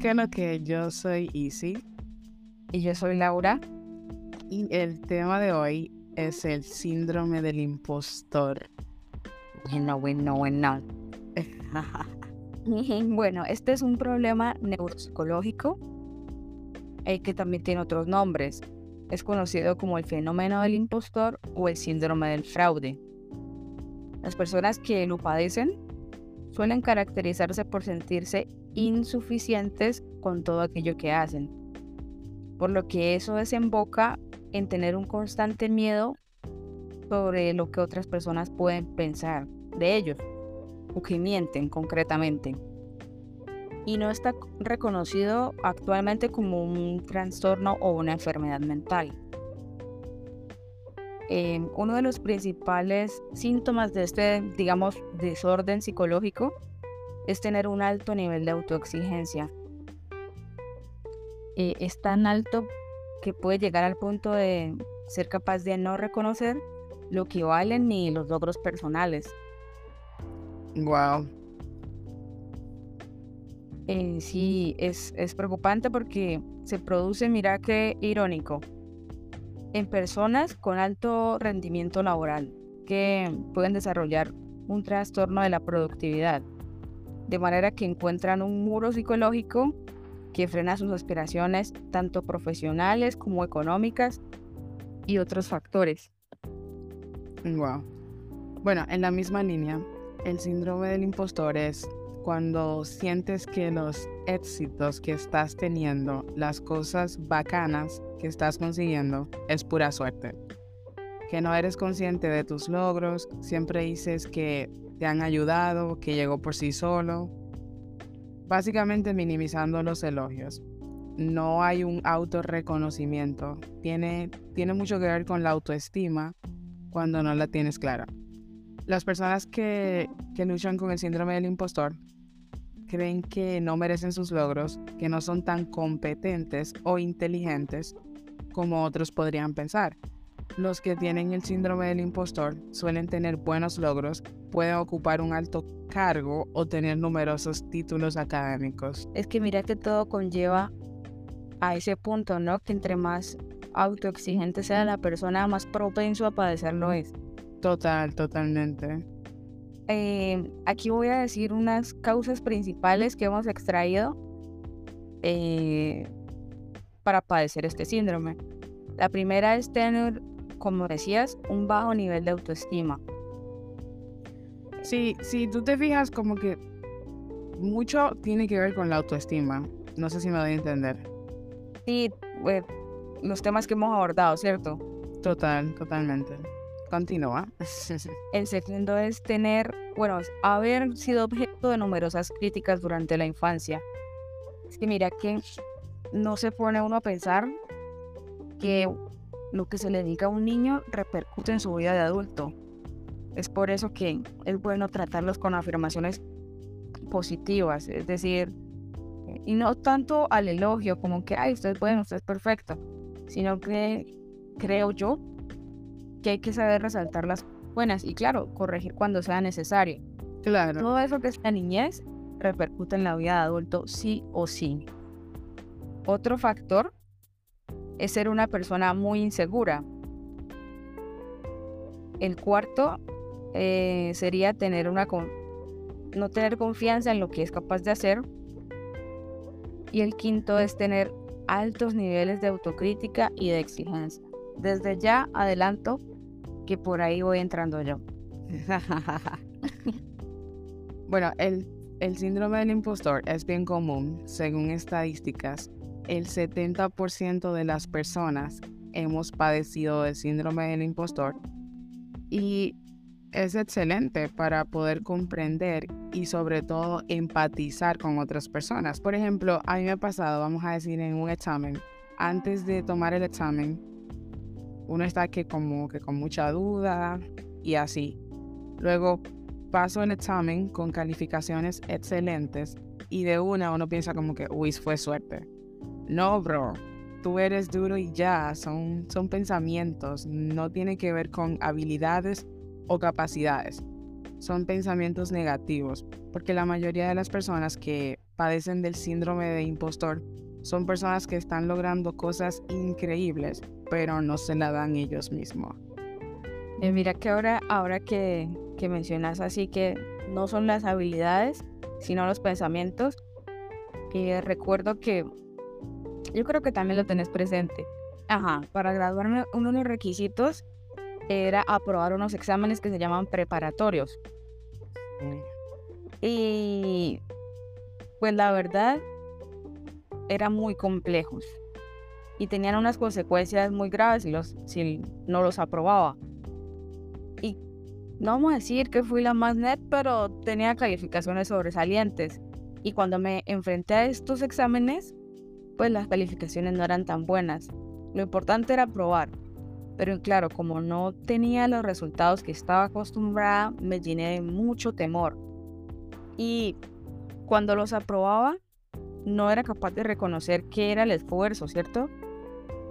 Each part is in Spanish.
que lo que yo soy Easy y yo soy Laura. Y el tema de hoy es el síndrome del impostor. Bueno, bueno, bueno. bueno, este es un problema neuropsicológico eh, que también tiene otros nombres. Es conocido como el fenómeno del impostor o el síndrome del fraude. Las personas que lo padecen suelen caracterizarse por sentirse insuficientes con todo aquello que hacen, por lo que eso desemboca en tener un constante miedo sobre lo que otras personas pueden pensar de ellos o que mienten concretamente. Y no está reconocido actualmente como un trastorno o una enfermedad mental. Eh, uno de los principales síntomas de este, digamos, desorden psicológico es tener un alto nivel de autoexigencia. Eh, es tan alto que puede llegar al punto de ser capaz de no reconocer lo que valen ni los logros personales. Wow. Eh, sí, es, es preocupante porque se produce, mira qué irónico, en personas con alto rendimiento laboral que pueden desarrollar un trastorno de la productividad, de manera que encuentran un muro psicológico que frena sus aspiraciones tanto profesionales como económicas y otros factores. Wow. Bueno, en la misma línea, el síndrome del impostor es cuando sientes que los éxitos que estás teniendo, las cosas bacanas que estás consiguiendo, es pura suerte. Que no eres consciente de tus logros, siempre dices que te han ayudado, que llegó por sí solo. Básicamente minimizando los elogios. No hay un autorreconocimiento. Tiene, tiene mucho que ver con la autoestima cuando no la tienes clara. Las personas que, que luchan con el síndrome del impostor creen que no merecen sus logros, que no son tan competentes o inteligentes como otros podrían pensar. Los que tienen el síndrome del impostor suelen tener buenos logros, pueden ocupar un alto cargo o tener numerosos títulos académicos. Es que mira que todo conlleva a ese punto, ¿no? Que entre más autoexigente sea la persona, más propenso a padecerlo es. Total, totalmente. Eh, aquí voy a decir unas causas principales que hemos extraído eh, para padecer este síndrome. La primera es tener, como decías, un bajo nivel de autoestima. Sí, si tú te fijas como que mucho tiene que ver con la autoestima. No sé si me doy a entender. Sí, pues, los temas que hemos abordado, ¿cierto? Total, totalmente. Continúa. El segundo es tener, bueno, haber sido objeto de numerosas críticas durante la infancia. Es que mira que no se pone uno a pensar que lo que se le diga a un niño repercute en su vida de adulto. Es por eso que es bueno tratarlos con afirmaciones positivas, es decir, y no tanto al elogio como que, ay, usted es bueno, usted es perfecto, sino que creo yo que hay que saber resaltar las buenas y claro, corregir cuando sea necesario. Claro. Todo eso que es la niñez repercute en la vida de adulto sí o sí. Otro factor es ser una persona muy insegura. El cuarto eh, sería tener una no tener confianza en lo que es capaz de hacer. Y el quinto es tener altos niveles de autocrítica y de exigencia. Desde ya adelanto que por ahí voy entrando yo. bueno, el, el síndrome del impostor es bien común. Según estadísticas, el 70% de las personas hemos padecido del síndrome del impostor y es excelente para poder comprender y sobre todo empatizar con otras personas. Por ejemplo, a mí me ha pasado, vamos a decir, en un examen, antes de tomar el examen, uno está que como que con mucha duda y así. Luego paso el examen con calificaciones excelentes y de una uno piensa como que, uy, fue suerte. No, bro, tú eres duro y ya, son, son pensamientos, no tiene que ver con habilidades o capacidades. Son pensamientos negativos, porque la mayoría de las personas que padecen del síndrome de impostor son personas que están logrando cosas increíbles, pero no se la dan ellos mismos. Eh, mira que ahora, ahora que, que mencionas así que no son las habilidades, sino los pensamientos, y recuerdo que yo creo que también lo tenés presente. Ajá, para graduarme uno de los requisitos era aprobar unos exámenes que se llaman preparatorios. Y pues la verdad eran muy complejos y tenían unas consecuencias muy graves si, los, si no los aprobaba. Y no vamos a decir que fui la más net, pero tenía calificaciones sobresalientes. Y cuando me enfrenté a estos exámenes, pues las calificaciones no eran tan buenas. Lo importante era aprobar. Pero claro, como no tenía los resultados que estaba acostumbrada, me llené de mucho temor. Y cuando los aprobaba, no era capaz de reconocer qué era el esfuerzo, ¿cierto?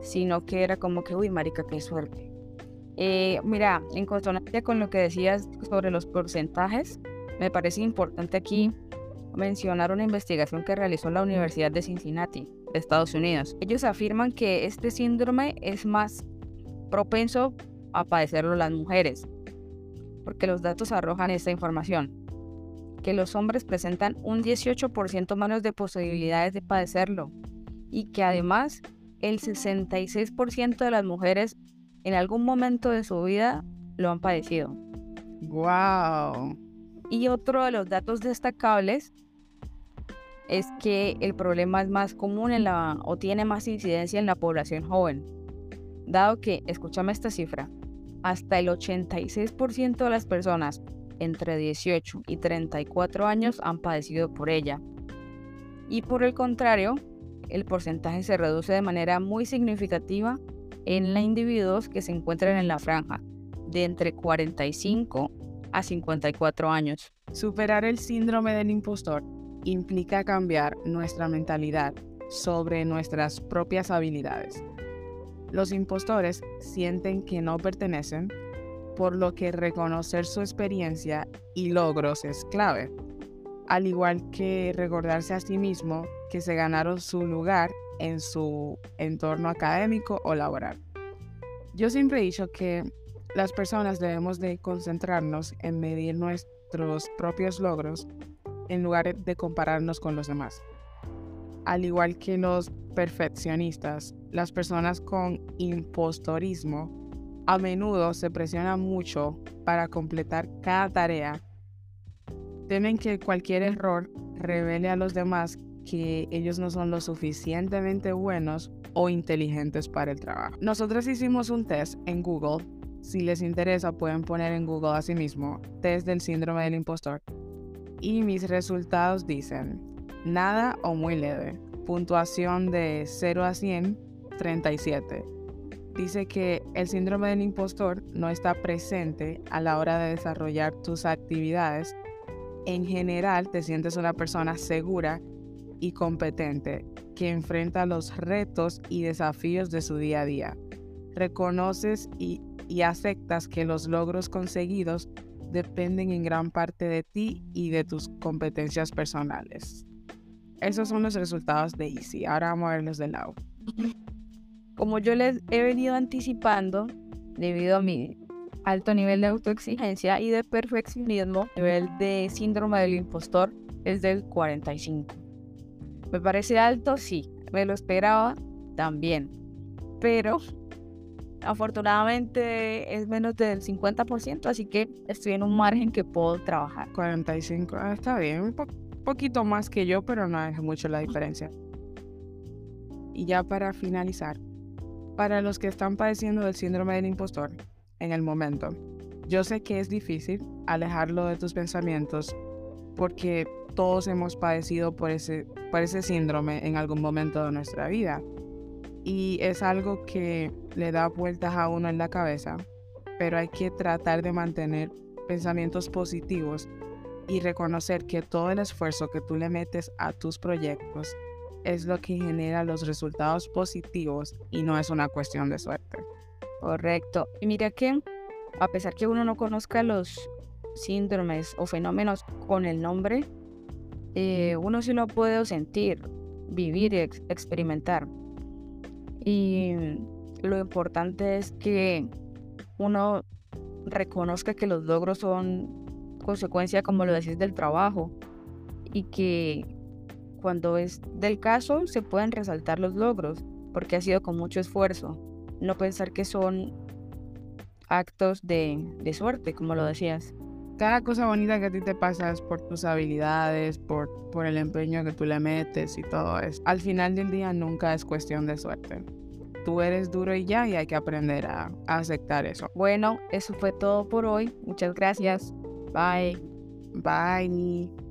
Sino que era como que, uy, marica, qué suerte. Eh, mira, en consonancia con lo que decías sobre los porcentajes, me parece importante aquí mencionar una investigación que realizó la Universidad de Cincinnati, Estados Unidos. Ellos afirman que este síndrome es más propenso a padecerlo las mujeres, porque los datos arrojan esta información, que los hombres presentan un 18% menos de posibilidades de padecerlo y que además el 66% de las mujeres en algún momento de su vida lo han padecido. ¡Wow! Y otro de los datos destacables es que el problema es más común en la, o tiene más incidencia en la población joven, dado que, escúchame esta cifra, hasta el 86% de las personas entre 18 y 34 años han padecido por ella. Y por el contrario, el porcentaje se reduce de manera muy significativa en los individuos que se encuentran en la franja de entre 45 a 54 años. Superar el síndrome del impostor implica cambiar nuestra mentalidad sobre nuestras propias habilidades. Los impostores sienten que no pertenecen, por lo que reconocer su experiencia y logros es clave, al igual que recordarse a sí mismo que se ganaron su lugar en su entorno académico o laboral. Yo siempre he dicho que las personas debemos de concentrarnos en medir nuestros propios logros en lugar de compararnos con los demás. Al igual que los perfeccionistas, las personas con impostorismo a menudo se presionan mucho para completar cada tarea. Temen que cualquier error revele a los demás que ellos no son lo suficientemente buenos o inteligentes para el trabajo. Nosotros hicimos un test en Google. Si les interesa, pueden poner en Google a sí mismo test del síndrome del impostor y mis resultados dicen nada o muy leve. Puntuación de 0 a 100, 37. Dice que el síndrome del impostor no está presente a la hora de desarrollar tus actividades. En general, te sientes una persona segura y competente que enfrenta los retos y desafíos de su día a día. Reconoces y, y aceptas que los logros conseguidos dependen en gran parte de ti y de tus competencias personales. Esos son los resultados de Easy. Ahora vamos a ver los de Lau. Como yo les he venido anticipando, debido a mi alto nivel de autoexigencia y de perfeccionismo, el nivel de síndrome del impostor es del 45. ¿Me parece alto? Sí. ¿Me lo esperaba? También. Pero Afortunadamente es menos del 50%, así que estoy en un margen que puedo trabajar. 45, ah, está bien, un poquito más que yo, pero no es mucho la diferencia. Y ya para finalizar, para los que están padeciendo del síndrome del impostor en el momento, yo sé que es difícil alejarlo de tus pensamientos porque todos hemos padecido por ese, por ese síndrome en algún momento de nuestra vida y es algo que le da vueltas a uno en la cabeza, pero hay que tratar de mantener pensamientos positivos y reconocer que todo el esfuerzo que tú le metes a tus proyectos es lo que genera los resultados positivos y no es una cuestión de suerte. Correcto. Y mira que a pesar que uno no conozca los síndromes o fenómenos con el nombre, eh, uno sí lo puede sentir, vivir y experimentar. Y lo importante es que uno reconozca que los logros son consecuencia, como lo decís, del trabajo y que cuando es del caso se pueden resaltar los logros porque ha sido con mucho esfuerzo. No pensar que son actos de, de suerte, como lo decías cada cosa bonita que a ti te pasa es por tus habilidades, por, por el empeño que tú le metes y todo eso. Al final del día nunca es cuestión de suerte. Tú eres duro y ya y hay que aprender a, a aceptar eso. Bueno, eso fue todo por hoy. Muchas gracias. Bye. Bye.